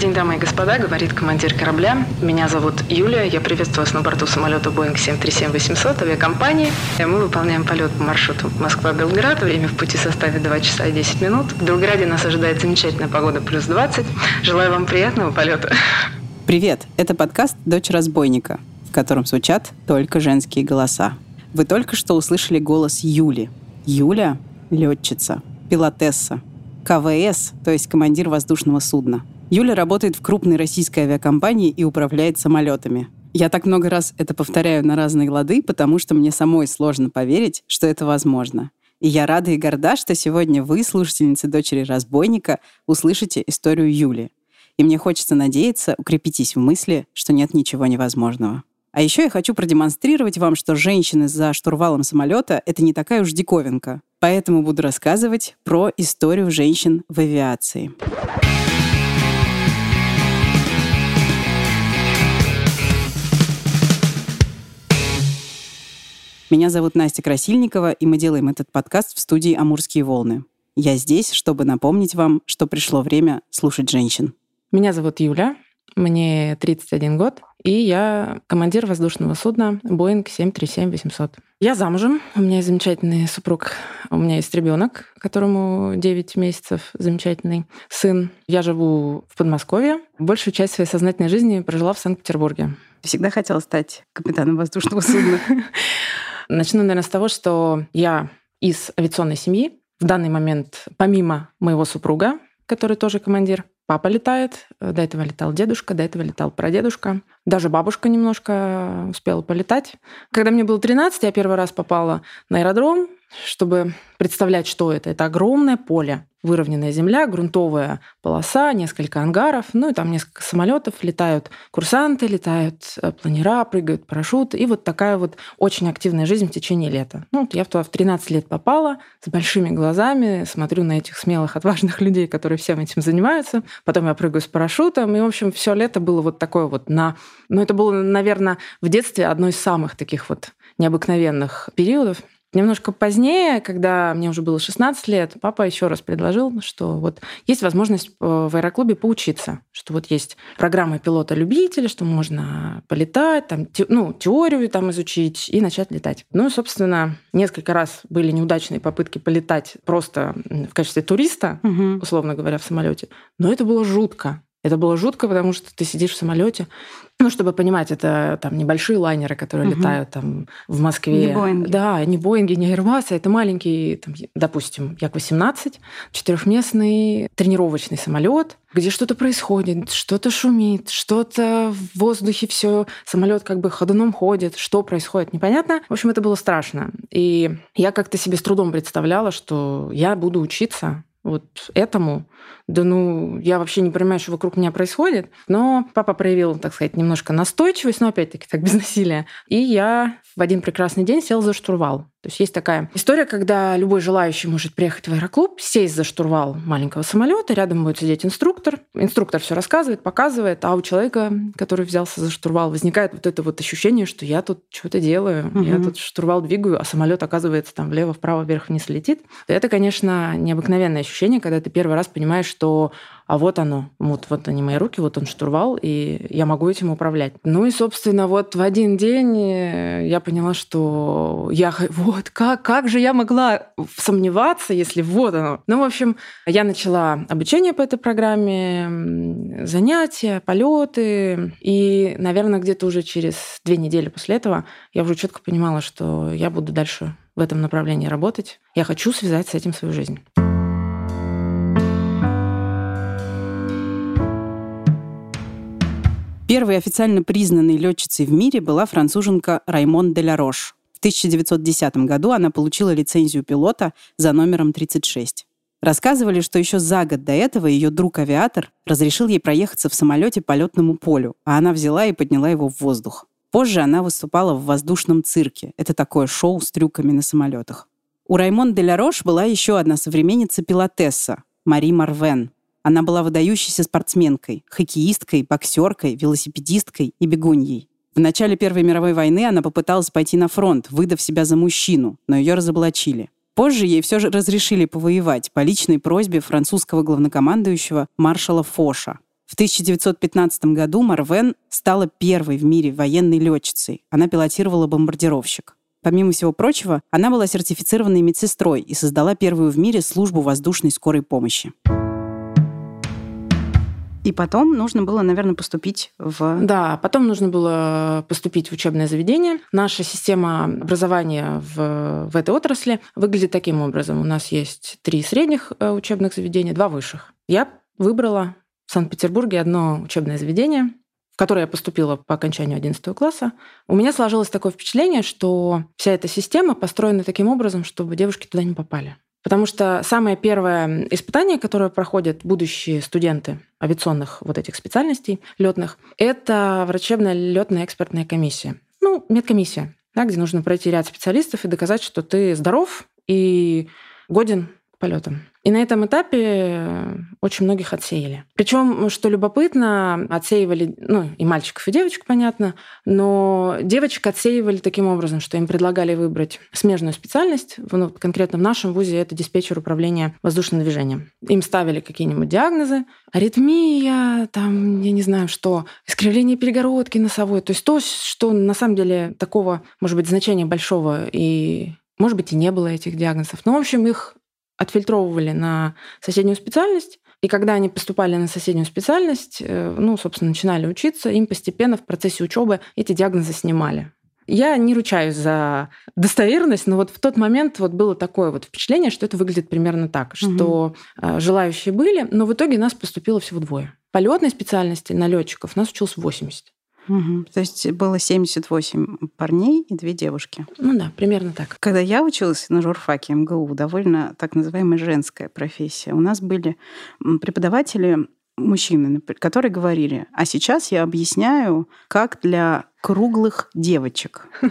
День, дамы и господа, говорит командир корабля. Меня зовут Юлия, я приветствую вас на борту самолета Boeing 737-800 авиакомпании. Мы выполняем полет по маршруту Москва-Белград. Время в пути составит 2 часа и 10 минут. В Белграде нас ожидает замечательная погода, плюс 20. Желаю вам приятного полета. Привет, это подкаст «Дочь разбойника», в котором звучат только женские голоса. Вы только что услышали голос Юли. Юля — летчица, пилотесса, КВС, то есть командир воздушного судна. Юля работает в крупной российской авиакомпании и управляет самолетами. Я так много раз это повторяю на разные лады, потому что мне самой сложно поверить, что это возможно. И я рада и горда, что сегодня вы, слушательницы дочери разбойника, услышите историю Юли. И мне хочется надеяться, укрепитесь в мысли, что нет ничего невозможного. А еще я хочу продемонстрировать вам, что женщины за штурвалом самолета — это не такая уж диковинка. Поэтому буду рассказывать про историю женщин в авиации. Меня зовут Настя Красильникова, и мы делаем этот подкаст в студии «Амурские волны». Я здесь, чтобы напомнить вам, что пришло время слушать женщин. Меня зовут Юля, мне 31 год, и я командир воздушного судна Boeing 737-800. Я замужем, у меня есть замечательный супруг, у меня есть ребенок, которому 9 месяцев, замечательный сын. Я живу в Подмосковье. Большую часть своей сознательной жизни прожила в Санкт-Петербурге. Всегда хотела стать капитаном воздушного судна. Начну, наверное, с того, что я из авиационной семьи. В данный момент, помимо моего супруга, который тоже командир, папа летает, до этого летал дедушка, до этого летал прадедушка. Даже бабушка немножко успела полетать. Когда мне было 13, я первый раз попала на аэродром, чтобы представлять, что это. Это огромное поле, выровненная земля, грунтовая полоса, несколько ангаров, ну и там несколько самолетов, летают курсанты, летают э, планера, прыгают парашюты, и вот такая вот очень активная жизнь в течение лета. Ну, вот я туда в 13 лет попала, с большими глазами, смотрю на этих смелых, отважных людей, которые всем этим занимаются, потом я прыгаю с парашютом, и, в общем, все лето было вот такое вот на... Ну, это было, наверное, в детстве одно из самых таких вот необыкновенных периодов. Немножко позднее, когда мне уже было 16 лет, папа еще раз предложил, что вот есть возможность э, в аэроклубе поучиться, что вот есть программа пилота-любителя, что можно полетать, там, те, ну, теорию там изучить и начать летать. Ну и, собственно, несколько раз были неудачные попытки полетать просто в качестве туриста, угу. условно говоря, в самолете. Но это было жутко. Это было жутко, потому что ты сидишь в самолете. Ну, чтобы понимать, это там небольшие лайнеры, которые угу. летают там в Москве. Не Боинги. Да, не Боинги, не Airbus, а это маленький, там, допустим, Як-18, четырехместный тренировочный самолет, где что-то происходит, что-то шумит, что-то в воздухе все, самолет как бы ходуном ходит, что происходит, непонятно. В общем, это было страшно. И я как-то себе с трудом представляла, что я буду учиться вот этому. Да ну, я вообще не понимаю, что вокруг меня происходит. Но папа проявил, так сказать, немножко настойчивость, но опять-таки так без насилия. И я в один прекрасный день сел за штурвал. То есть есть такая история, когда любой желающий может приехать в аэроклуб, сесть за штурвал маленького самолета, рядом будет сидеть инструктор. Инструктор все рассказывает, показывает, а у человека, который взялся за штурвал, возникает вот это вот ощущение, что я тут что-то делаю, угу. я тут штурвал двигаю, а самолет оказывается там влево, вправо, вверх, вниз летит. Это, конечно, необыкновенное ощущение, когда ты первый раз понимаешь, что а вот оно, вот, вот они мои руки, вот он штурвал, и я могу этим управлять. Ну и, собственно, вот в один день э, я поняла, что я вот как, как же я могла сомневаться, если вот оно. Ну, в общем, я начала обучение по этой программе, занятия, полеты, и, наверное, где-то уже через две недели после этого я уже четко понимала, что я буду дальше в этом направлении работать. Я хочу связать с этим свою жизнь. Первой официально признанной летчицей в мире была француженка Раймон де ла Рош. В 1910 году она получила лицензию пилота за номером 36. Рассказывали, что еще за год до этого ее друг-авиатор разрешил ей проехаться в самолете по летному полю, а она взяла и подняла его в воздух. Позже она выступала в воздушном цирке. Это такое шоу с трюками на самолетах. У Раймон де ла Рош была еще одна современница пилотесса Мари Марвен. Она была выдающейся спортсменкой, хоккеисткой, боксеркой, велосипедисткой и бегуньей. В начале Первой мировой войны она попыталась пойти на фронт, выдав себя за мужчину, но ее разоблачили. Позже ей все же разрешили повоевать по личной просьбе французского главнокомандующего маршала Фоша. В 1915 году Марвен стала первой в мире военной летчицей. Она пилотировала бомбардировщик. Помимо всего прочего, она была сертифицированной медсестрой и создала первую в мире службу воздушной скорой помощи. И потом нужно было, наверное, поступить в... Да, потом нужно было поступить в учебное заведение. Наша система образования в, в этой отрасли выглядит таким образом. У нас есть три средних э, учебных заведения, два высших. Я выбрала в Санкт-Петербурге одно учебное заведение, в которое я поступила по окончанию 11 класса. У меня сложилось такое впечатление, что вся эта система построена таким образом, чтобы девушки туда не попали. Потому что самое первое испытание, которое проходят будущие студенты авиационных вот этих специальностей летных, это врачебная летная экспертная комиссия. Ну, медкомиссия, да, где нужно пройти ряд специалистов и доказать, что ты здоров и годен полетам. И на этом этапе э, очень многих отсеяли. Причем, что любопытно, отсеивали, ну, и мальчиков, и девочек, понятно, но девочек отсеивали таким образом, что им предлагали выбрать смежную специальность. Ну, конкретно в нашем вузе это диспетчер управления воздушным движением. Им ставили какие-нибудь диагнозы, аритмия, там, я не знаю что, искривление перегородки носовой. То есть то, что на самом деле такого, может быть, значения большого и может быть, и не было этих диагнозов. Но, в общем, их отфильтровывали на соседнюю специальность, и когда они поступали на соседнюю специальность, э, ну, собственно, начинали учиться, им постепенно в процессе учебы эти диагнозы снимали. Я не ручаюсь за достоверность, но вот в тот момент вот было такое вот впечатление, что это выглядит примерно так, угу. что э, желающие были, но в итоге нас поступило всего двое. Полетной специальности на летчиков нас училось 80. Угу. То есть было 78 парней и две девушки. Ну да, примерно так. Когда я училась на журфаке МГУ, довольно так называемая женская профессия, у нас были преподаватели мужчины, которые говорили, а сейчас я объясняю, как для круглых девочек.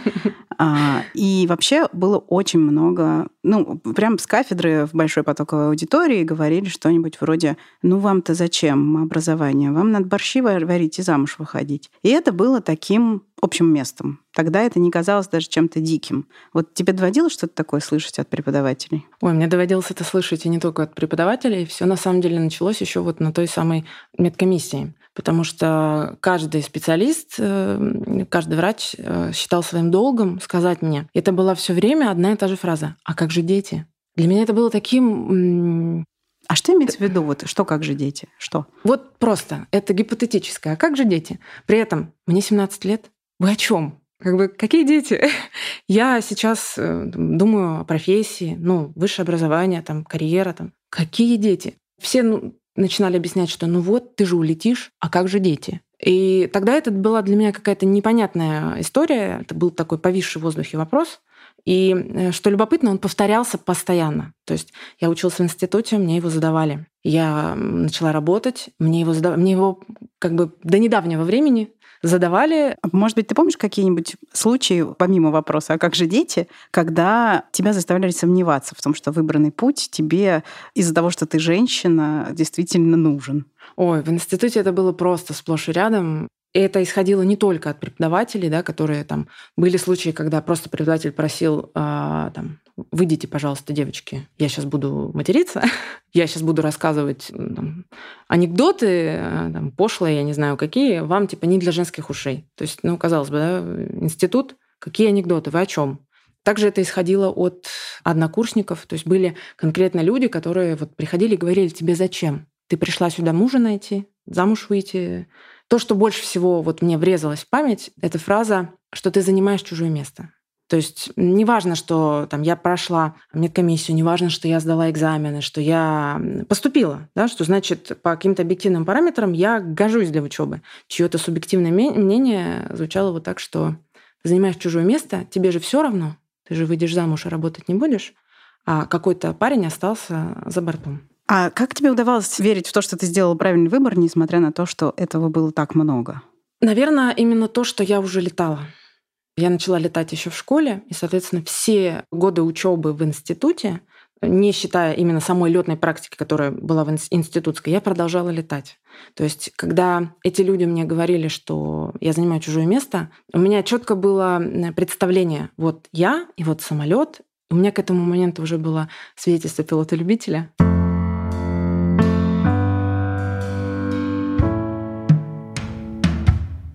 А, и вообще было очень много, ну, прям с кафедры в большой потоковой аудитории говорили что-нибудь вроде, ну, вам-то зачем образование? Вам надо борщи варить и замуж выходить. И это было таким общим местом. Тогда это не казалось даже чем-то диким. Вот тебе доводилось что-то такое слышать от преподавателей? Ой, мне доводилось это слышать и не только от преподавателей. Все на самом деле началось еще вот на той самой медкомиссии потому что каждый специалист, э, каждый врач э, считал своим долгом сказать мне. Это была все время одна и та же фраза. А как же дети? Для меня это было таким а что имеется в виду? Вот что, как же дети? Что? Вот просто. Это гипотетическое. А как же дети? При этом мне 17 лет. Вы о чем? Как бы, какие дети? Я сейчас э, думаю о профессии, ну, высшее образование, там, карьера, там. Какие дети? Все ну, начинали объяснять, что ну вот, ты же улетишь, а как же дети? И тогда это была для меня какая-то непонятная история. Это был такой повисший в воздухе вопрос. И э, что любопытно, он повторялся постоянно. То есть я училась в институте, мне его задавали. Я начала работать, мне его задавали. Мне его как бы до недавнего времени задавали. Может быть, ты помнишь какие-нибудь случаи, помимо вопроса, а как же дети, когда тебя заставляли сомневаться в том, что выбранный путь тебе из-за того, что ты женщина, действительно нужен? Ой, в институте это было просто сплошь и рядом. Это исходило не только от преподавателей, да, которые там были случаи, когда просто преподаватель просил а, там, выйдите, пожалуйста, девочки, я сейчас буду материться, я сейчас буду рассказывать там, анекдоты, э, там, пошлые, я не знаю какие, вам типа не для женских ушей. То есть, ну, казалось бы, да, институт, какие анекдоты, вы о чем? Также это исходило от однокурсников, то есть были конкретно люди, которые вот приходили и говорили, тебе зачем? Ты пришла сюда мужа найти, замуж выйти. То, что больше всего вот мне врезалось в память, это фраза, что ты занимаешь чужое место. То есть неважно, что там я прошла медкомиссию, неважно, что я сдала экзамены, что я поступила, да, что значит по каким-то объективным параметрам я гожусь для учебы. Чье-то субъективное мнение звучало вот так, что ты занимаешь чужое место, тебе же все равно, ты же выйдешь замуж и работать не будешь, а какой-то парень остался за бортом. А как тебе удавалось верить в то, что ты сделала правильный выбор, несмотря на то, что этого было так много? Наверное, именно то, что я уже летала. Я начала летать еще в школе, и, соответственно, все годы учебы в институте, не считая именно самой летной практики, которая была в институтской, я продолжала летать. То есть, когда эти люди мне говорили, что я занимаю чужое место, у меня четко было представление: вот я и вот самолет. У меня к этому моменту уже было свидетельство пилота-любителя.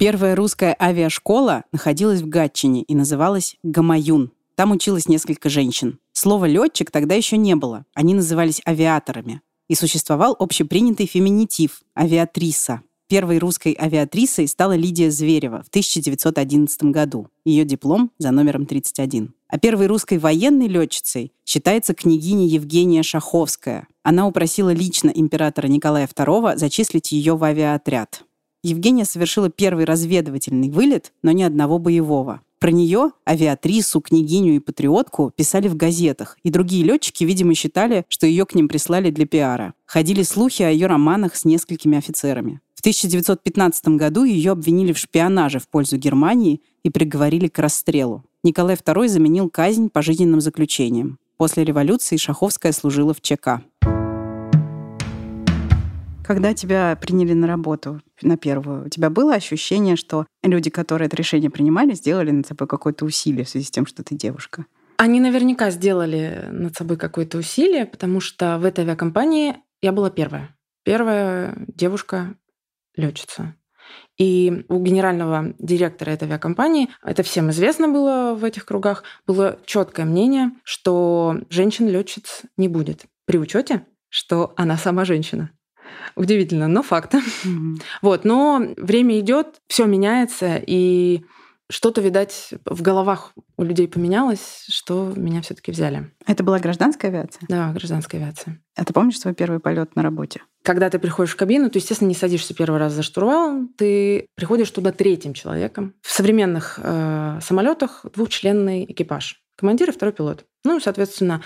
Первая русская авиашкола находилась в Гатчине и называлась «Гамаюн». Там училось несколько женщин. Слова «летчик» тогда еще не было. Они назывались авиаторами. И существовал общепринятый феминитив – авиатриса. Первой русской авиатрисой стала Лидия Зверева в 1911 году. Ее диплом за номером 31. А первой русской военной летчицей считается княгиня Евгения Шаховская. Она упросила лично императора Николая II зачислить ее в авиаотряд. Евгения совершила первый разведывательный вылет, но ни одного боевого. Про нее, авиатрису, княгиню и патриотку, писали в газетах, и другие летчики, видимо, считали, что ее к ним прислали для пиара. Ходили слухи о ее романах с несколькими офицерами. В 1915 году ее обвинили в шпионаже в пользу Германии и приговорили к расстрелу. Николай II заменил казнь пожизненным заключением. После революции Шаховская служила в ЧК. Когда тебя приняли на работу, на первую, у тебя было ощущение, что люди, которые это решение принимали, сделали над собой какое-то усилие в связи с тем, что ты девушка? Они наверняка сделали над собой какое-то усилие, потому что в этой авиакомпании я была первая. Первая девушка летчица. И у генерального директора этой авиакомпании, это всем известно было в этих кругах, было четкое мнение, что женщин-летчиц не будет при учете, что она сама женщина. Удивительно, но факт. Mm-hmm. Вот, но время идет, все меняется, и что-то, видать, в головах у людей поменялось, что меня все-таки взяли. Это была гражданская авиация? Да, гражданская авиация. А ты помнишь свой первый полет на работе? Когда ты приходишь в кабину, ты, естественно, не садишься первый раз за штурвал, ты приходишь туда третьим человеком. В современных э, самолетах двухчленный экипаж. Командир и второй пилот. Ну, соответственно,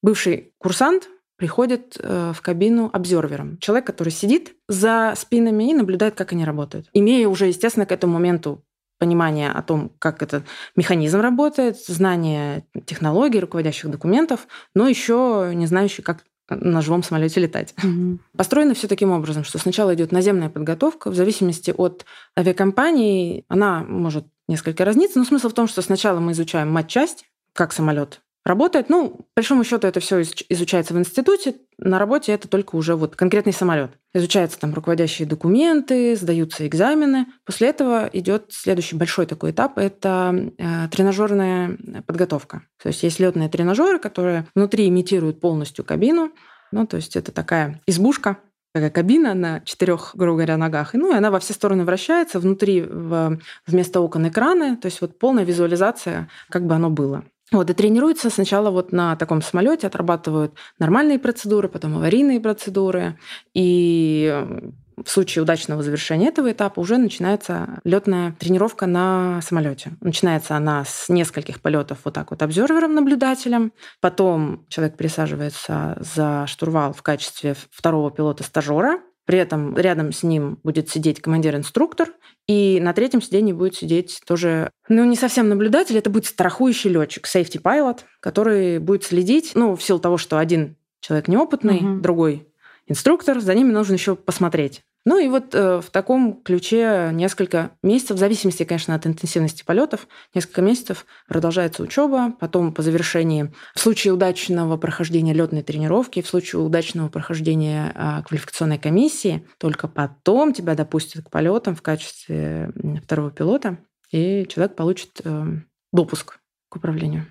бывший курсант приходит э, в кабину обзорвером. Человек, который сидит за спинами и наблюдает, как они работают. Имея уже, естественно, к этому моменту понимание о том, как этот механизм работает, знание технологий, руководящих документов, но еще не знающий, как на живом самолете летать. Mm-hmm. Построено все таким образом, что сначала идет наземная подготовка, в зависимости от авиакомпании, она может несколько разниться, но смысл в том, что сначала мы изучаем матчасть, как самолет работает. Ну, по большому счету это все изучается в институте. На работе это только уже вот конкретный самолет. Изучаются там руководящие документы, сдаются экзамены. После этого идет следующий большой такой этап – это э, тренажерная подготовка. То есть есть летные тренажеры, которые внутри имитируют полностью кабину. Ну, то есть это такая избушка, такая кабина на четырех, грубо говоря, ногах. И, ну, и она во все стороны вращается, внутри в, вместо окон экраны, то есть вот полная визуализация, как бы оно было. Вот, и тренируются сначала вот на таком самолете, отрабатывают нормальные процедуры, потом аварийные процедуры. И в случае удачного завершения этого этапа уже начинается летная тренировка на самолете. Начинается она с нескольких полетов вот так вот обзорвером, наблюдателем. Потом человек присаживается за штурвал в качестве второго пилота-стажера. При этом рядом с ним будет сидеть командир-инструктор, и на третьем сиденье будет сидеть тоже, ну, не совсем наблюдатель, это будет страхующий летчик, safety pilot, который будет следить, ну, в силу того, что один человек неопытный, угу. другой инструктор, за ними нужно еще посмотреть. Ну и вот э, в таком ключе несколько месяцев, в зависимости, конечно, от интенсивности полетов, несколько месяцев продолжается учеба. Потом по завершении, в случае удачного прохождения летной тренировки, в случае удачного прохождения э, квалификационной комиссии, только потом тебя допустят к полетам в качестве второго пилота, и человек получит э, допуск к управлению.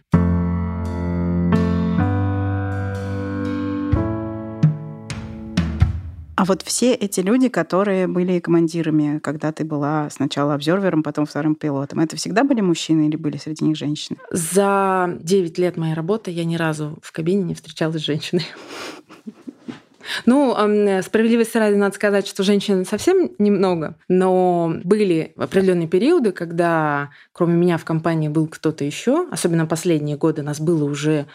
Вот все эти люди, которые были командирами, когда ты была сначала обзорвером, потом вторым пилотом, это всегда были мужчины или были среди них женщины? За 9 лет моей работы я ни разу в кабине не встречалась с женщиной. Ну, справедливости ради надо сказать, что женщин совсем немного, но были определенные периоды, когда кроме меня в компании был кто-то еще, особенно последние годы нас было уже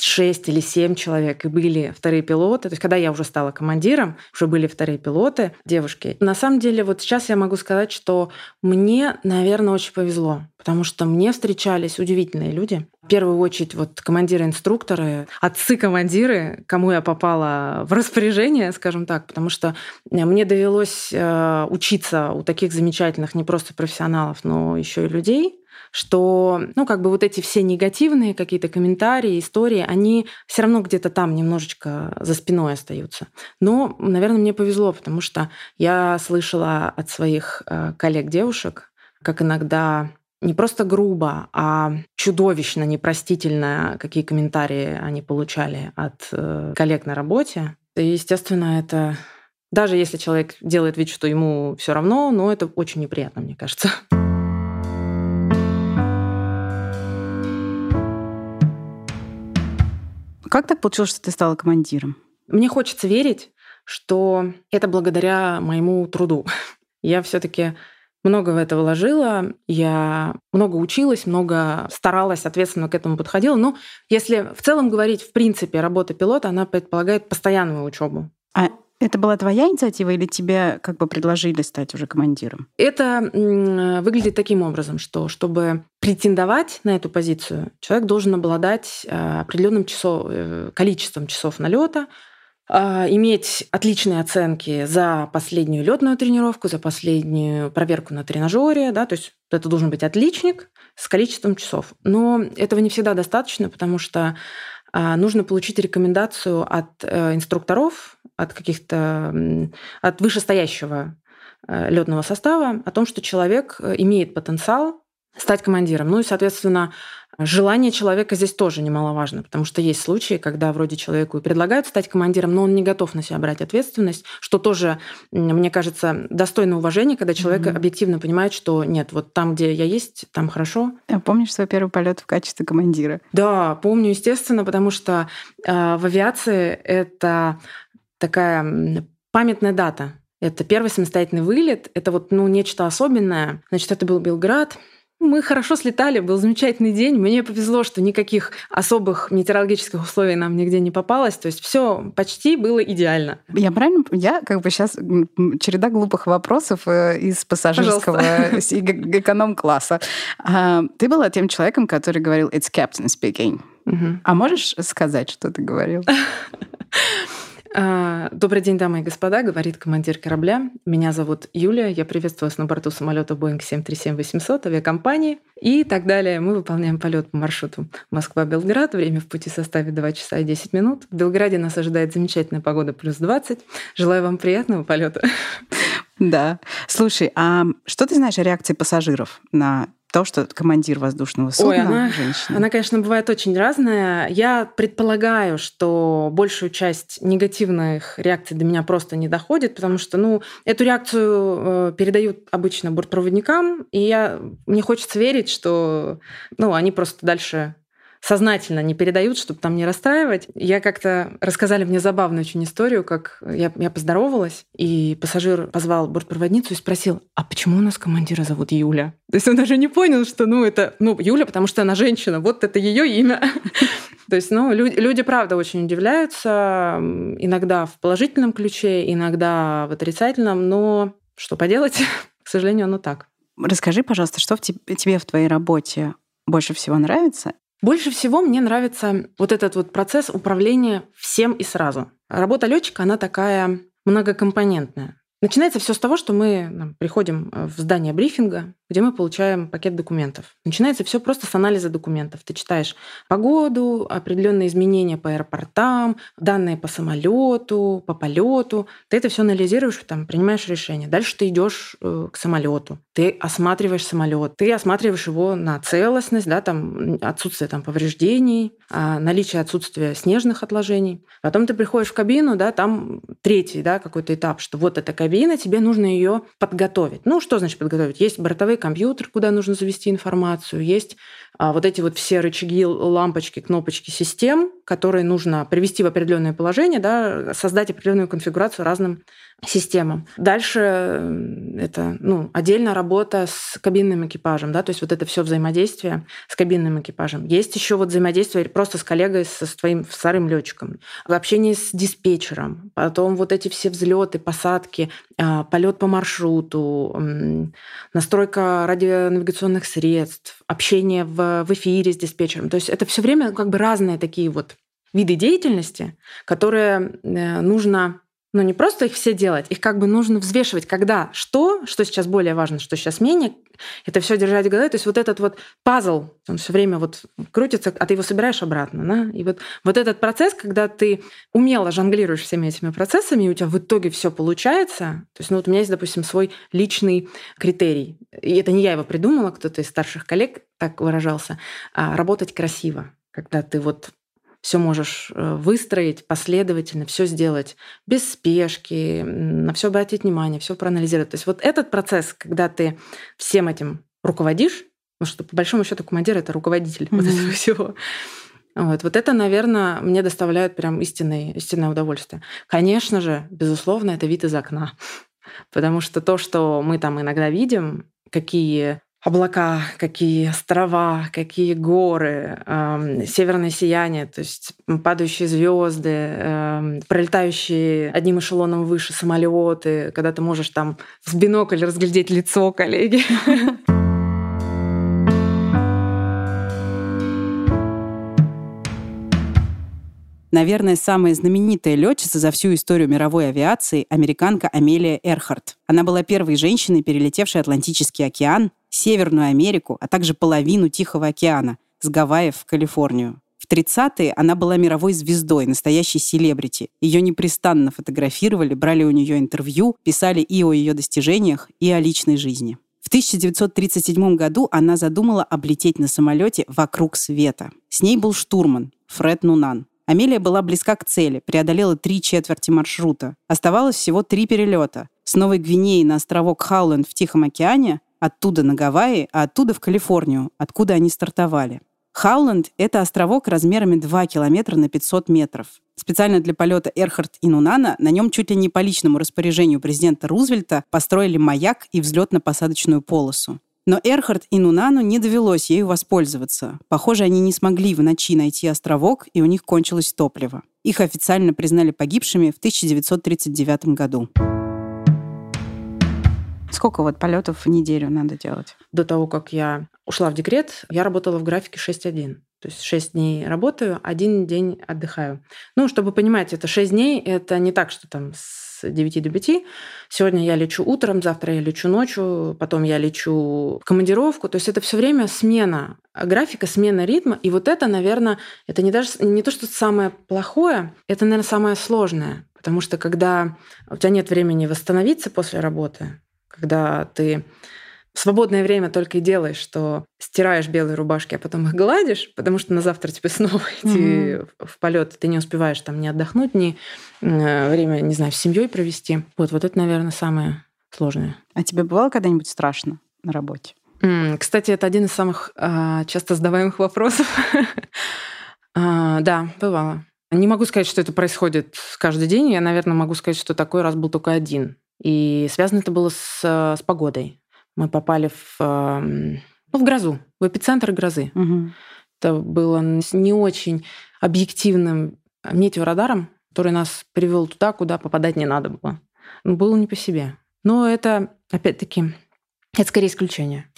шесть или семь человек, и были вторые пилоты. То есть, когда я уже стала командиром, уже были вторые пилоты, девушки. На самом деле, вот сейчас я могу сказать, что мне, наверное, очень повезло, потому что мне встречались удивительные люди. В первую очередь, вот командиры-инструкторы, отцы-командиры, кому я попала в распоряжение, скажем так, потому что мне довелось э, учиться у таких замечательных не просто профессионалов, но еще и людей, что, ну, как бы вот эти все негативные какие-то комментарии, истории, они все равно где-то там немножечко за спиной остаются. Но, наверное, мне повезло, потому что я слышала от своих э, коллег-девушек, как иногда не просто грубо, а чудовищно, непростительно, какие комментарии они получали от э, коллег на работе. И, естественно, это даже если человек делает вид, что ему все равно, но это очень неприятно, мне кажется. Как так получилось, что ты стала командиром? Мне хочется верить, что это благодаря моему труду. Я все-таки много в это вложила, я много училась, много старалась, ответственно к этому подходила. Но если в целом говорить, в принципе, работа пилота, она предполагает постоянную учебу. А это была твоя инициатива или тебе как бы предложили стать уже командиром? Это выглядит таким образом, что чтобы претендовать на эту позицию, человек должен обладать э, определенным часов, э, количеством часов налета, а, иметь отличные оценки за последнюю летную тренировку, за последнюю проверку на тренажере, да, то есть это должен быть отличник с количеством часов. Но этого не всегда достаточно, потому что нужно получить рекомендацию от э, инструкторов, от каких-то от вышестоящего э, летного состава о том, что человек э, имеет потенциал стать командиром. Ну и, соответственно, желание человека здесь тоже немаловажно, потому что есть случаи, когда вроде человеку предлагают стать командиром, но он не готов на себя брать ответственность, что тоже, мне кажется, достойно уважения, когда человек mm-hmm. объективно понимает, что нет, вот там, где я есть, там хорошо. А помнишь свой первый полет в качестве командира? Да, помню, естественно, потому что э, в авиации это такая памятная дата. Это первый самостоятельный вылет. Это вот ну, нечто особенное. Значит, это был Белград. Мы хорошо слетали, был замечательный день. Мне повезло, что никаких особых метеорологических условий нам нигде не попалось. То есть все почти было идеально. Я правильно? Я как бы сейчас череда глупых вопросов э, из пассажирского эконом-класса. А, ты была тем человеком, который говорил «It's captain speaking». Угу. А можешь сказать, что ты говорил? А, Добрый день, дамы и господа, говорит командир корабля. Меня зовут Юлия, я приветствую вас на борту самолета Boeing 737-800 авиакомпании и так далее. Мы выполняем полет по маршруту Москва-Белград. Время в пути составит 2 часа и 10 минут. В Белграде нас ожидает замечательная погода плюс 20. Желаю вам приятного полета. Да. Слушай, а что ты знаешь о реакции пассажиров на то, что командир воздушного судна Ой, она, женщина. Она, конечно, бывает очень разная. Я предполагаю, что большую часть негативных реакций до меня просто не доходит, потому что, ну, эту реакцию э, передают обычно бортпроводникам, и я, мне хочется верить, что, ну, они просто дальше сознательно не передают, чтобы там не расстраивать. Я как-то рассказали мне забавную очень историю, как я, я поздоровалась, и пассажир позвал бортпроводницу и спросил, а почему у нас командира зовут Юля? То есть он даже не понял, что, ну, это, ну, Юля, потому что она женщина, вот это ее имя. То есть, ну, люди, люди, правда, очень удивляются, иногда в положительном ключе, иногда в отрицательном, но что поделать, к сожалению, оно так. Расскажи, пожалуйста, что в тебе в твоей работе больше всего нравится больше всего мне нравится вот этот вот процесс управления всем и сразу. Работа летчика, она такая многокомпонентная. Начинается все с того, что мы приходим э, в здание брифинга, где мы получаем пакет документов. Начинается все просто с анализа документов. Ты читаешь погоду, определенные изменения по аэропортам, данные по самолету, по полету. Ты это все анализируешь, там, принимаешь решение. Дальше ты идешь э, к самолету, ты осматриваешь самолет, ты осматриваешь его на целостность, да, там отсутствие там повреждений, а, наличие отсутствия снежных отложений. Потом ты приходишь в кабину, да, там третий, да, какой-то этап, что вот эта кабина, тебе нужно ее подготовить. Ну, что значит подготовить? Есть бортовой компьютер, куда нужно завести информацию, есть а, вот эти вот все рычаги, лампочки, кнопочки систем, которые нужно привести в определенное положение, да, создать определенную конфигурацию разным системам. Дальше это ну, отдельная работа с кабинным экипажем, да, то есть вот это все взаимодействие с кабинным экипажем. Есть еще вот взаимодействие просто с коллегой, со своим вторым летчиком, общение с диспетчером, потом вот эти все взлеты, посадки, а, полет по маршруту, настройка радионавигационных средств, общение в, в эфире с диспетчером. То есть это все время как бы разные такие вот виды деятельности, которые э, нужно но не просто их все делать, их как бы нужно взвешивать, когда что, что сейчас более важно, что сейчас менее, это все держать в голове. То есть вот этот вот пазл, он все время вот крутится, а ты его собираешь обратно. Да? И вот, вот этот процесс, когда ты умело жонглируешь всеми этими процессами, и у тебя в итоге все получается. То есть, ну вот у меня есть, допустим, свой личный критерий. И это не я его придумала, кто-то из старших коллег так выражался. А работать красиво когда ты вот все можешь э, выстроить последовательно, все сделать без спешки, на все обратить внимание, все проанализировать. То есть вот этот процесс, когда ты всем этим руководишь, потому что по большому счету командир это руководитель mm-hmm. вот этого всего. Вот, вот это, наверное, мне доставляет прям истинное, истинное удовольствие. Конечно же, безусловно, это вид из окна. Потому что то, что мы там иногда видим, какие облака, какие острова, какие горы, э, северное сияние, то есть падающие звезды, э, пролетающие одним эшелоном выше самолеты, когда ты можешь там в бинокль разглядеть лицо коллеги. Наверное, самая знаменитая летчица за всю историю мировой авиации – американка Амелия Эрхарт. Она была первой женщиной, перелетевшей Атлантический океан, Северную Америку, а также половину Тихого океана, с Гавайев в Калифорнию. В 30-е она была мировой звездой, настоящей селебрити. Ее непрестанно фотографировали, брали у нее интервью, писали и о ее достижениях, и о личной жизни. В 1937 году она задумала облететь на самолете вокруг света. С ней был штурман Фред Нунан. Амелия была близка к цели, преодолела три четверти маршрута. Оставалось всего три перелета. С Новой Гвинеи на островок Хауленд в Тихом океане, оттуда на Гавайи, а оттуда в Калифорнию, откуда они стартовали. Хауленд — это островок размерами 2 километра на 500 метров. Специально для полета Эрхард и Нунана на нем чуть ли не по личному распоряжению президента Рузвельта построили маяк и взлетно-посадочную полосу. Но Эрхард и Нунану не довелось ею воспользоваться. Похоже, они не смогли в ночи найти островок, и у них кончилось топливо. Их официально признали погибшими в 1939 году. Сколько вот полетов в неделю надо делать? До того, как я ушла в декрет, я работала в графике 6-1. То есть 6 дней работаю, один день отдыхаю. Ну, чтобы понимать, это 6 дней, это не так, что там с с 9 до 5. Сегодня я лечу утром, завтра я лечу ночью, потом я лечу в командировку. То есть это все время смена графика, смена ритма. И вот это, наверное, это не, даже, не то, что самое плохое, это, наверное, самое сложное. Потому что когда у тебя нет времени восстановиться после работы, когда ты свободное время только и делаешь, что стираешь белые рубашки, а потом их гладишь, потому что на завтра тебе снова идти угу. в полет, ты не успеваешь там не отдохнуть, ни э, время, не знаю, с семьей провести. Вот, вот это, наверное, самое сложное. А тебе бывало когда-нибудь страшно на работе? Кстати, это один из самых а, часто задаваемых вопросов. а, да, бывало. Не могу сказать, что это происходит каждый день. Я, наверное, могу сказать, что такой раз был только один. И связано это было с, с погодой мы попали в, эм, ну, в грозу, в эпицентр грозы. Угу. Это было с не очень объективным метеорадаром, который нас привел туда, куда попадать не надо было. Ну, было не по себе. Но это, опять-таки, это скорее исключение.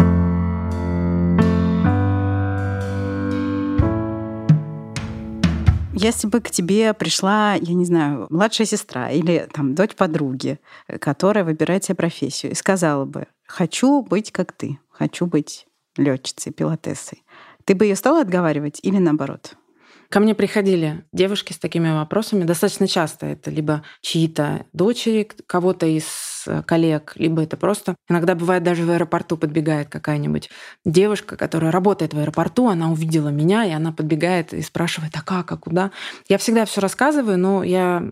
Если бы к тебе пришла, я не знаю, младшая сестра или там дочь подруги, которая выбирает себе профессию, и сказала бы, хочу быть как ты, хочу быть летчицей, пилотессой, ты бы ее стала отговаривать или наоборот? Ко мне приходили девушки с такими вопросами достаточно часто. Это либо чьи-то дочери, кого-то из э, коллег, либо это просто... Иногда бывает даже в аэропорту подбегает какая-нибудь девушка, которая работает в аэропорту, она увидела меня, и она подбегает и спрашивает, а как, а куда? Я всегда все рассказываю, но я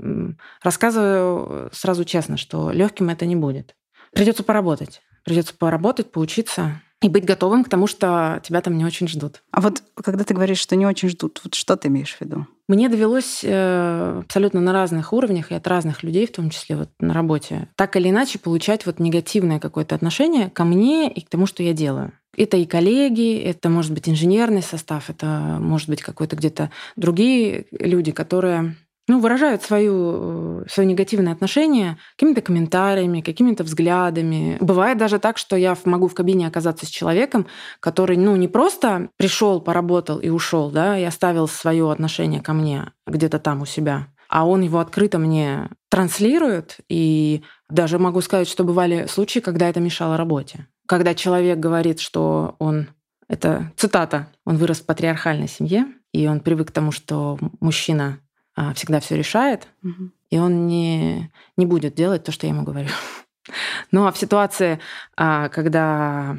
рассказываю сразу честно, что легким это не будет. Придется поработать. Придется поработать, поучиться, и быть готовым к тому, что тебя там не очень ждут. А вот когда ты говоришь, что не очень ждут, вот что ты имеешь в виду? Мне довелось э, абсолютно на разных уровнях и от разных людей, в том числе вот на работе, так или иначе получать вот негативное какое-то отношение ко мне и к тому, что я делаю. Это и коллеги, это может быть инженерный состав, это может быть какой-то где-то другие люди, которые ну, выражают свою, свое негативное отношение какими-то комментариями, какими-то взглядами. Бывает даже так, что я могу в кабине оказаться с человеком, который, ну, не просто пришел, поработал и ушел, да, и оставил свое отношение ко мне где-то там у себя, а он его открыто мне транслируют. И даже могу сказать, что бывали случаи, когда это мешало работе. Когда человек говорит, что он это цитата. Он вырос в патриархальной семье, и он привык к тому, что мужчина всегда все решает, угу. и он не, не будет делать то, что я ему говорю. Ну а в ситуации, а, когда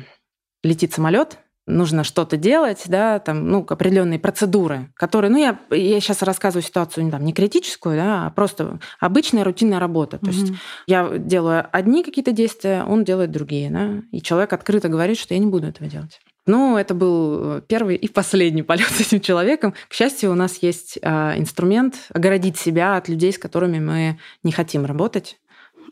летит самолет, нужно что-то делать, да, там, ну, определенные процедуры, которые, ну, я, я сейчас рассказываю ситуацию не, там, не критическую, да, а просто обычная рутинная работа. То mm есть я делаю одни какие-то действия, он делает другие, да, и человек открыто говорит, что я не буду этого делать. Ну, это был первый и последний полет с этим человеком. К счастью, у нас есть а, инструмент огородить себя от людей, с которыми мы не хотим работать.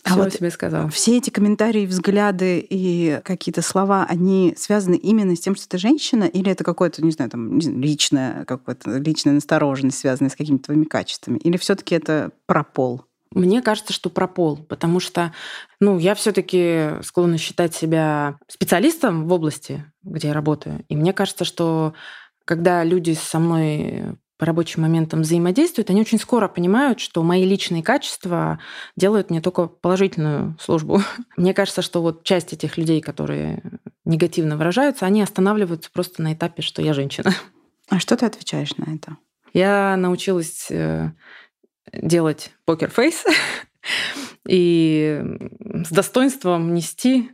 А вот себе сказала. Все эти комментарии, взгляды и какие-то слова, они связаны именно с тем, что ты женщина, или это какое-то, не знаю, там, личная, какая-то личная настороженность, связанная с какими-то твоими качествами? Или все таки это про пол? Мне кажется, что про пол, потому что ну, я все-таки склонна считать себя специалистом в области, где я работаю. И мне кажется, что когда люди со мной по рабочим моментам взаимодействуют, они очень скоро понимают, что мои личные качества делают мне только положительную службу. Мне кажется, что вот часть этих людей, которые негативно выражаются, они останавливаются просто на этапе, что я женщина. А что ты отвечаешь на это? Я научилась э, делать покер-фейс и с достоинством нести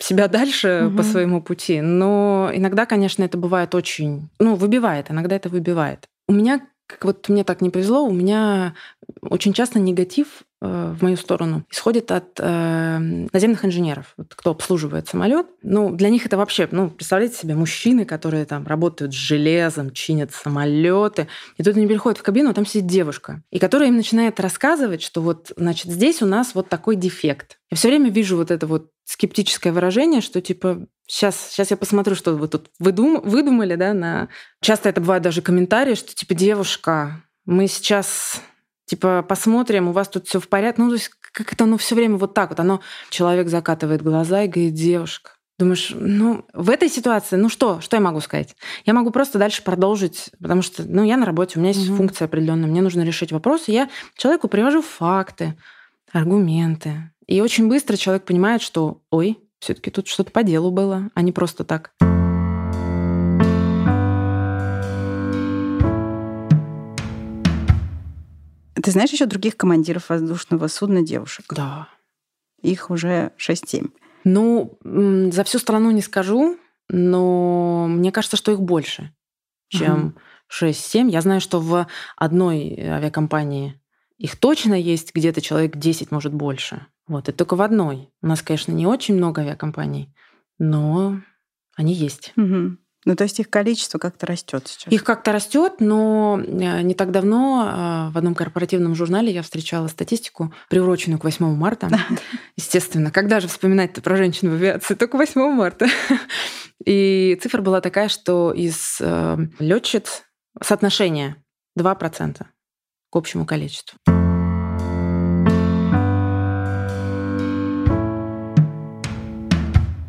себя дальше угу. по своему пути. Но иногда, конечно, это бывает очень... Ну, выбивает, иногда это выбивает. У меня, как вот мне так не повезло, у меня очень часто негатив Э, в мою сторону исходит от э, наземных инженеров, вот, кто обслуживает самолет. Ну, для них это вообще, ну, представляете себе, мужчины, которые там работают с железом, чинят самолеты, и тут они переходят в кабину, а там сидит девушка, и которая им начинает рассказывать, что вот, значит, здесь у нас вот такой дефект. Я все время вижу вот это вот скептическое выражение, что типа сейчас, сейчас я посмотрю, что вы тут выдум, выдумали, да, на... Часто это бывает даже комментарии, что типа девушка, мы сейчас типа, посмотрим, у вас тут все в порядке. Ну, то есть как это оно все время вот так вот. Оно, человек закатывает глаза и говорит, девушка, Думаешь, ну, в этой ситуации, ну что, что я могу сказать? Я могу просто дальше продолжить, потому что, ну, я на работе, у меня есть угу. функция определенная, мне нужно решить вопрос, и я человеку привожу факты, аргументы. И очень быстро человек понимает, что, ой, все-таки тут что-то по делу было, а не просто так. Ты знаешь еще других командиров воздушного судна девушек? Да. Их уже 6-7. Ну, за всю страну не скажу, но мне кажется, что их больше, чем угу. 6-7. Я знаю, что в одной авиакомпании их точно есть где-то человек 10, может, больше. Вот, это только в одной. У нас, конечно, не очень много авиакомпаний, но они есть. Угу. Ну, то есть их количество как-то растет сейчас. Их как-то растет, но э, не так давно а, в одном корпоративном журнале я встречала статистику, приуроченную к 8 марта. Естественно, когда же вспоминать-то про женщин в авиации? Только 8 марта. И цифра была такая, что из э, летчиц соотношение 2% к общему количеству.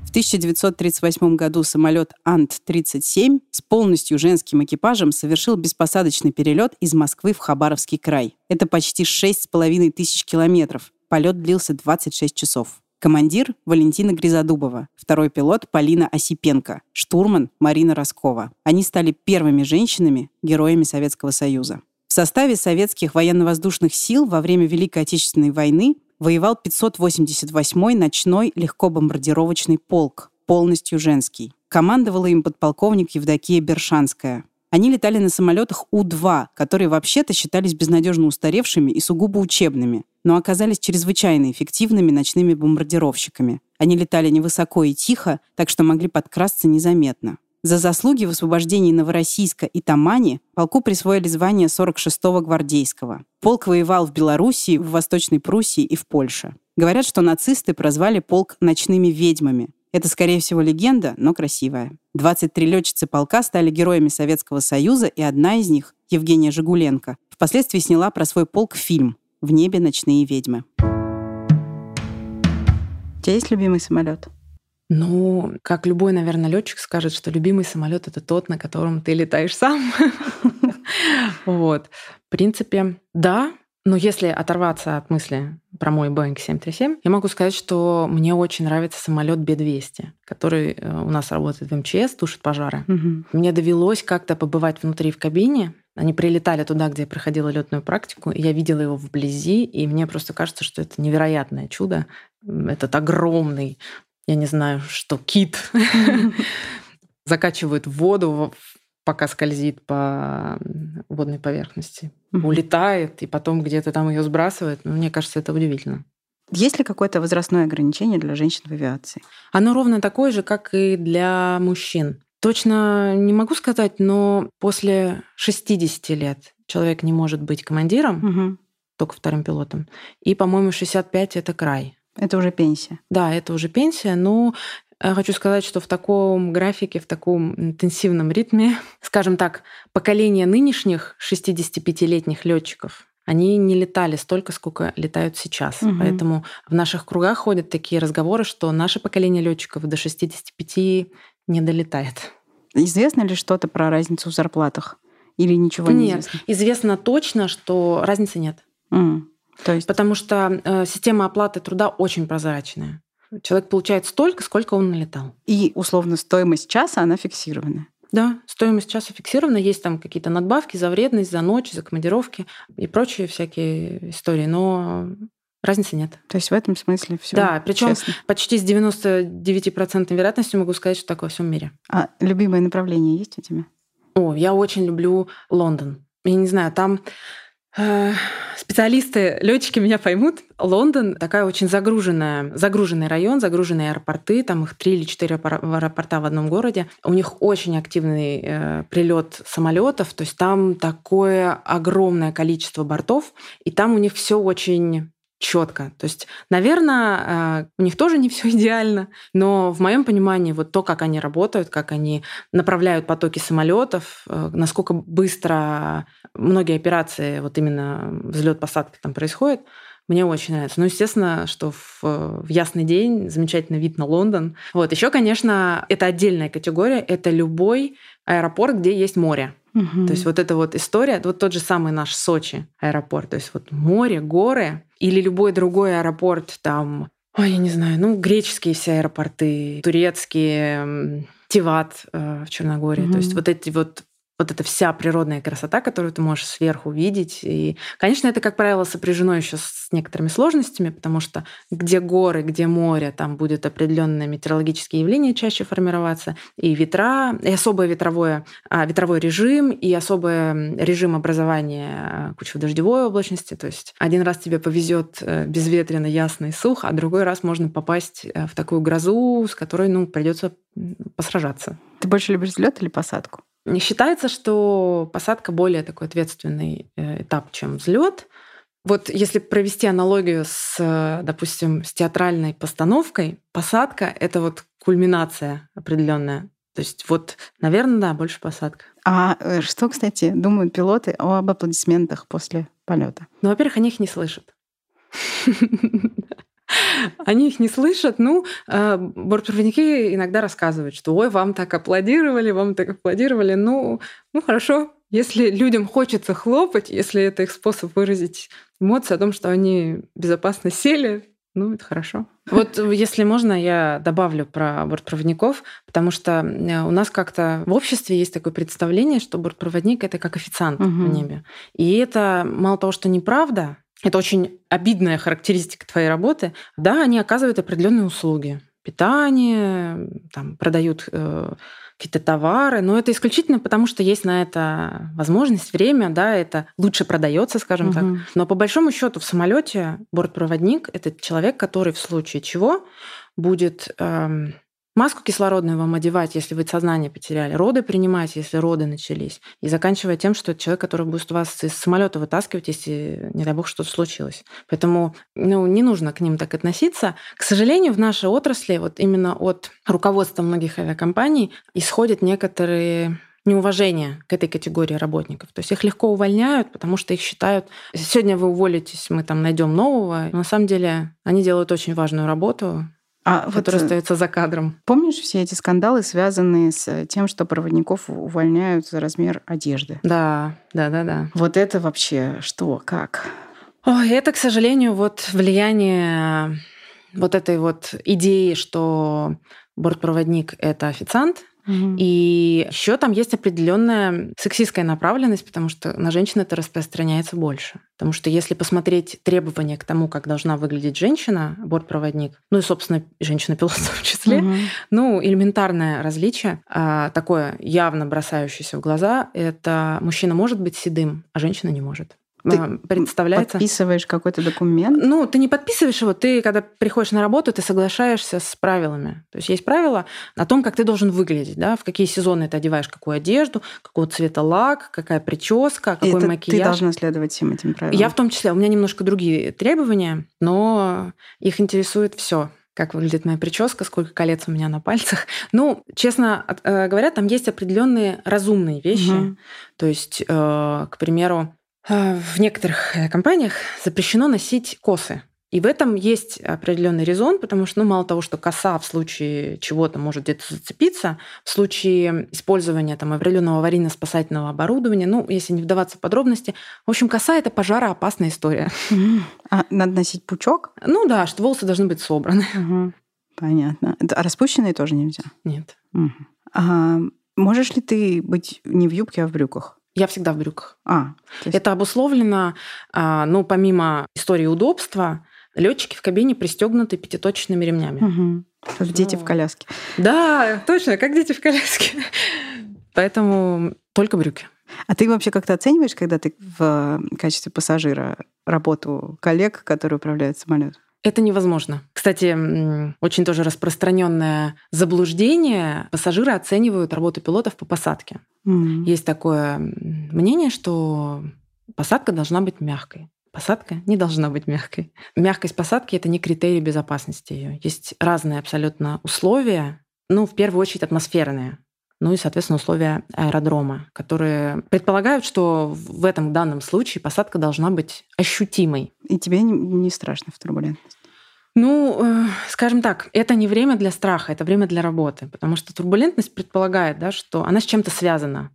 1938 году самолет Ант-37 с полностью женским экипажем совершил беспосадочный перелет из Москвы в Хабаровский край. Это почти 6,5 тысяч километров. Полет длился 26 часов. Командир – Валентина Гризодубова. Второй пилот – Полина Осипенко. Штурман – Марина Роскова. Они стали первыми женщинами, героями Советского Союза. В составе советских военно-воздушных сил во время Великой Отечественной войны воевал 588-й ночной легкобомбардировочный полк, полностью женский. Командовала им подполковник Евдокия Бершанская. Они летали на самолетах У-2, которые вообще-то считались безнадежно устаревшими и сугубо учебными, но оказались чрезвычайно эффективными ночными бомбардировщиками. Они летали невысоко и тихо, так что могли подкрасться незаметно. За заслуги в освобождении Новороссийска и Тамани полку присвоили звание 46-го гвардейского. Полк воевал в Белоруссии, в Восточной Пруссии и в Польше. Говорят, что нацисты прозвали полк «ночными ведьмами». Это, скорее всего, легенда, но красивая. 23 летчицы полка стали героями Советского Союза, и одна из них, Евгения Жигуленко, впоследствии сняла про свой полк фильм «В небе ночные ведьмы». У тебя есть любимый самолет? Ну, как любой, наверное, летчик скажет, что любимый самолет это тот, на котором ты летаешь сам. Вот. В принципе, да, Но если оторваться от мысли про мой Boeing 737, я могу сказать, что мне очень нравится самолет B200, который э, у нас работает в МЧС, тушит пожары. Мгм. Мне довелось как-то побывать внутри в кабине. Они прилетали туда, где я проходила летную практику, и я видела его вблизи, и мне просто кажется, что это невероятное чудо. Этот огромный, я не знаю, что кит закачивают в воду, пока скользит по водной поверхности. Улетает, и потом где-то там ее сбрасывает. Ну, Мне кажется, это удивительно. Есть ли какое-то возрастное ограничение для женщин в авиации? Оно ровно такое же, как и для мужчин. Точно не могу сказать, но после 60 лет человек не может быть командиром, Мгм. только вторым пилотом. И, по-моему, 65 это край. Это уже пенсия. Да, это уже пенсия, но э, хочу сказать, что в таком графике, в таком интенсивном ритме, скажем так, поколение нынешних 65-летних летчиков, они не летали столько, сколько летают сейчас. Мгм. Поэтому в наших кругах ходят такие разговоры, что наше поколение летчиков до 65 не долетает. Известно ли что-то про разницу в зарплатах? Или ничего не Нет, известно? известно точно, что разницы нет. М, То есть Потому что э, система оплаты труда очень прозрачная. Человек получает столько, сколько он налетал. и условно стоимость часа, она фиксирована. Да, стоимость часа фиксирована, есть там какие-то надбавки за вредность, за ночь, за командировки и прочие всякие истории, но разницы нет. То есть в этом смысле все. Да, причем почти с 99% вероятностью могу сказать, что так во всем мире. А любимое направление есть у тебя? О, я очень люблю Лондон. Я не знаю, там специалисты, летчики меня поймут. Лондон такая очень загруженная, загруженный район, загруженные аэропорты. Там их три или четыре аэропорта в одном городе. У них очень активный э, прилет самолетов. То есть там такое огромное количество бортов, и там у них все очень четко. То есть, наверное, э, у них тоже не все идеально, но в моем понимании вот то, как они работают, как они направляют потоки самолетов, э, насколько быстро многие операции, вот именно взлет-посадка там происходит, мне очень нравится. Ну, естественно, что в, в ясный день замечательный вид на Лондон. Вот. Еще, конечно, это отдельная категория. Это любой аэропорт, где есть море. Мгм. То есть вот эта вот история, вот тот же самый наш Сочи аэропорт, то есть вот море, горы или любой другой аэропорт там, ой, я не знаю, ну греческие все аэропорты, турецкие, Тиват э, в Черногории, Мгм. то есть вот эти вот вот эта вся природная красота, которую ты можешь сверху видеть. И, конечно, это, как правило, сопряжено еще с некоторыми сложностями, потому что где горы, где море, там будет определенные метеорологические явления чаще формироваться, и ветра, и особое ветровое, а, ветровой режим, и особый режим образования кучево-дождевой облачности. То есть один раз тебе повезет э, безветренно, ясно и сухо, а другой раз можно попасть э, в такую грозу, с которой ну, придется посражаться. Ты больше любишь взлет или посадку? Считается, что посадка более такой ответственный э, этап, чем взлет. Вот если провести аналогию с, э, допустим, с театральной постановкой, посадка — это вот кульминация определенная. То есть вот, наверное, да, больше посадка. А э, что, кстати, думают пилоты об аплодисментах после полета? Ну, во-первых, они их не слышат. Они их не слышат. Ну, э, бортпроводники иногда рассказывают, что ой, вам так аплодировали, вам так аплодировали. Ну, ну хорошо. Если людям хочется хлопать, если это их способ выразить эмоции о том, что они безопасно сели, ну, это хорошо. Вот если можно, я добавлю про бортпроводников, потому что э, у нас как-то в обществе есть такое представление, что бортпроводник это как официант Мгм. в небе. И это мало того, что неправда, это очень обидная характеристика твоей работы. Да, они оказывают определенные услуги. Питание, там, продают э, какие-то товары, но это исключительно потому, что есть на это возможность, время, да, это лучше продается, скажем так. Мгм. Но по большому счету в самолете бортпроводник это человек, который в случае чего будет эм, маску кислородную вам одевать, если вы сознание потеряли, роды принимать, если роды начались, и заканчивая тем, что человек, который будет вас из самолета вытаскивать, если, не дай бог, что-то случилось. Поэтому ну, не нужно к ним так относиться. К сожалению, в нашей отрасли вот именно от руководства многих авиакомпаний исходят некоторые неуважение к этой категории работников. То есть их легко увольняют, потому что их считают, сегодня вы уволитесь, мы там найдем нового. Но на самом деле они делают очень важную работу, А вот которая э, остается за кадром. помнишь все эти скандалы, связанные с тем, что проводников увольняют за размер одежды? Да, да, да, да. Вот это вообще что, как? Ой, это, к сожалению, вот влияние вот этой вот идеи, что бортпроводник — это официант, и еще там есть определенная сексистская направленность, потому что на женщин это распространяется больше. Потому что если посмотреть требования к тому, как должна выглядеть женщина, бортпроводник, ну и, собственно, женщина-пилот в числе, угу. ну, элементарное различие, а, такое явно бросающееся в глаза, это мужчина может быть седым, а женщина не может. Ты а, представляется. Подписываешь какой-то документ? Ну, ты не подписываешь его, ты, когда приходишь на работу, ты соглашаешься с правилами. То есть есть правила о том, как ты должен выглядеть, да, в какие сезоны ты одеваешь какую одежду, какого цвета лак, какая прическа, какой Это макияж. Ты должна следовать всем этим правилам. Я в том числе. У меня немножко другие требования, но их интересует все как выглядит моя прическа, сколько колец у меня на пальцах. Ну, честно э, говоря, там есть определенные разумные вещи. Угу. То есть, э, к примеру, в некоторых э, компаниях запрещено носить косы. И в этом есть определенный резон, потому что, ну, мало того, что коса в случае чего-то может где-то зацепиться, в случае использования там, определенного аварийно-спасательного оборудования, ну, если не вдаваться в подробности, в общем, коса это пожароопасная история. А надо носить пучок? Ну да, что волосы должны быть собраны. Угу. Понятно. А распущенные тоже нельзя? Нет. Угу. А можешь ли ты быть не в юбке, а в брюках? Я всегда в брюках. А, есть... Это обусловлено, а, ну, помимо истории удобства, летчики в кабине пристегнуты пятиточными ремнями. Угу. Как ну, дети в коляске. Да, точно, как дети в коляске. Поэтому только брюки. А ты вообще как-то оцениваешь, когда ты в качестве пассажира работу коллег, которые управляют самолетом? Это невозможно. Кстати, очень тоже распространенное заблуждение. Пассажиры оценивают работу пилотов по посадке. Mm. Есть такое мнение, что посадка должна быть мягкой. Посадка не должна быть мягкой. Мягкость посадки это не критерий безопасности ее. Есть разные абсолютно условия, ну, в первую очередь атмосферные ну и, соответственно, условия аэродрома, которые предполагают, что в этом данном случае посадка должна быть ощутимой. И тебе не страшно в турбулентность? Ну, э, скажем так, это не время для страха, это время для работы, потому что турбулентность предполагает, да, что она с чем-то связана.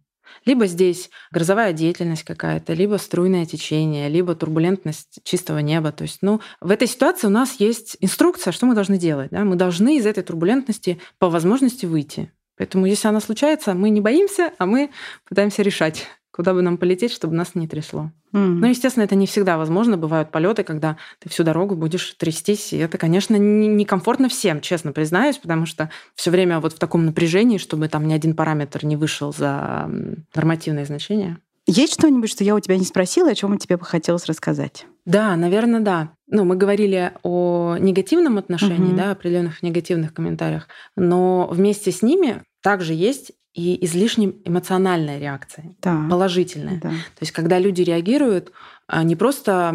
Либо здесь грозовая деятельность какая-то, либо струйное течение, либо турбулентность чистого неба. То есть, ну, в этой ситуации у нас есть инструкция, что мы должны делать. Да? Мы должны из этой турбулентности по возможности выйти. Поэтому если она случается, мы не боимся, а мы пытаемся решать, куда бы нам полететь, чтобы нас не трясло. Mm. Ну, естественно, это не всегда возможно. Бывают полеты, когда ты всю дорогу будешь трястись. И это, конечно, некомфортно всем, честно признаюсь, потому что все время вот в таком напряжении, чтобы там ни один параметр не вышел за нормативное значение. Есть что-нибудь, что я у тебя не спросила, о чем тебе бы хотелось рассказать? Да, наверное, да. Ну, мы говорили о негативном отношении, угу. да, определенных негативных комментариях, но вместе с ними также есть и излишне эмоциональная реакция, да. положительная. Да. То есть, когда люди реагируют а, не просто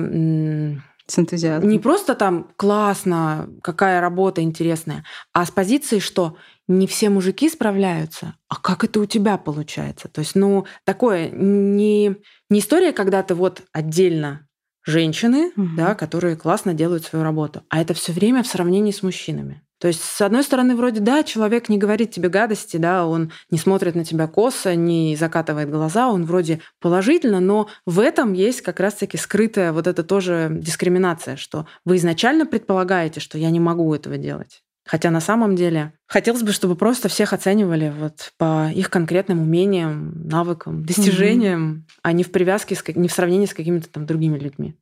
с энтузиазмом. Не просто там классно, какая работа интересная, а с позиции, что не все мужики справляются, а как это у тебя получается? То есть, ну, такое не, не история, когда ты вот отдельно женщины, угу. да, которые классно делают свою работу, а это все время в сравнении с мужчинами. То есть, с одной стороны, вроде, да, человек не говорит тебе гадости, да, он не смотрит на тебя косо, не закатывает глаза, он вроде положительно, но в этом есть как раз-таки скрытая вот эта тоже дискриминация, что вы изначально предполагаете, что я не могу этого делать. Хотя на самом деле хотелось бы, чтобы просто всех оценивали вот по их конкретным умениям, навыкам, достижениям, mm-hmm. а не в привязке, с, не в сравнении с какими-то там другими людьми.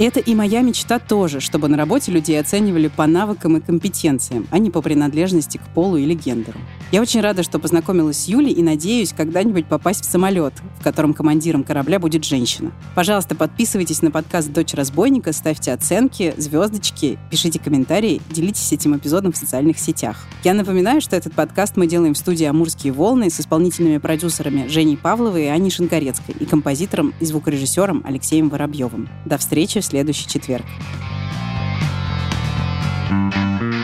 Это и моя мечта тоже, чтобы на работе людей оценивали по навыкам и компетенциям, а не по принадлежности к полу или гендеру. Я очень рада, что познакомилась с Юлей и надеюсь когда-нибудь попасть в самолет, в котором командиром корабля будет женщина. Пожалуйста, подписывайтесь на подкаст «Дочь разбойника», ставьте оценки, звездочки, пишите комментарии, делитесь этим эпизодом в социальных сетях. Я напоминаю, что этот подкаст мы делаем в студии «Амурские волны» с исполнительными продюсерами Женей Павловой и Аней Шинкарецкой и композитором и звукорежиссером Алексеем Воробьевым. До встречи в следующий четверг. thank you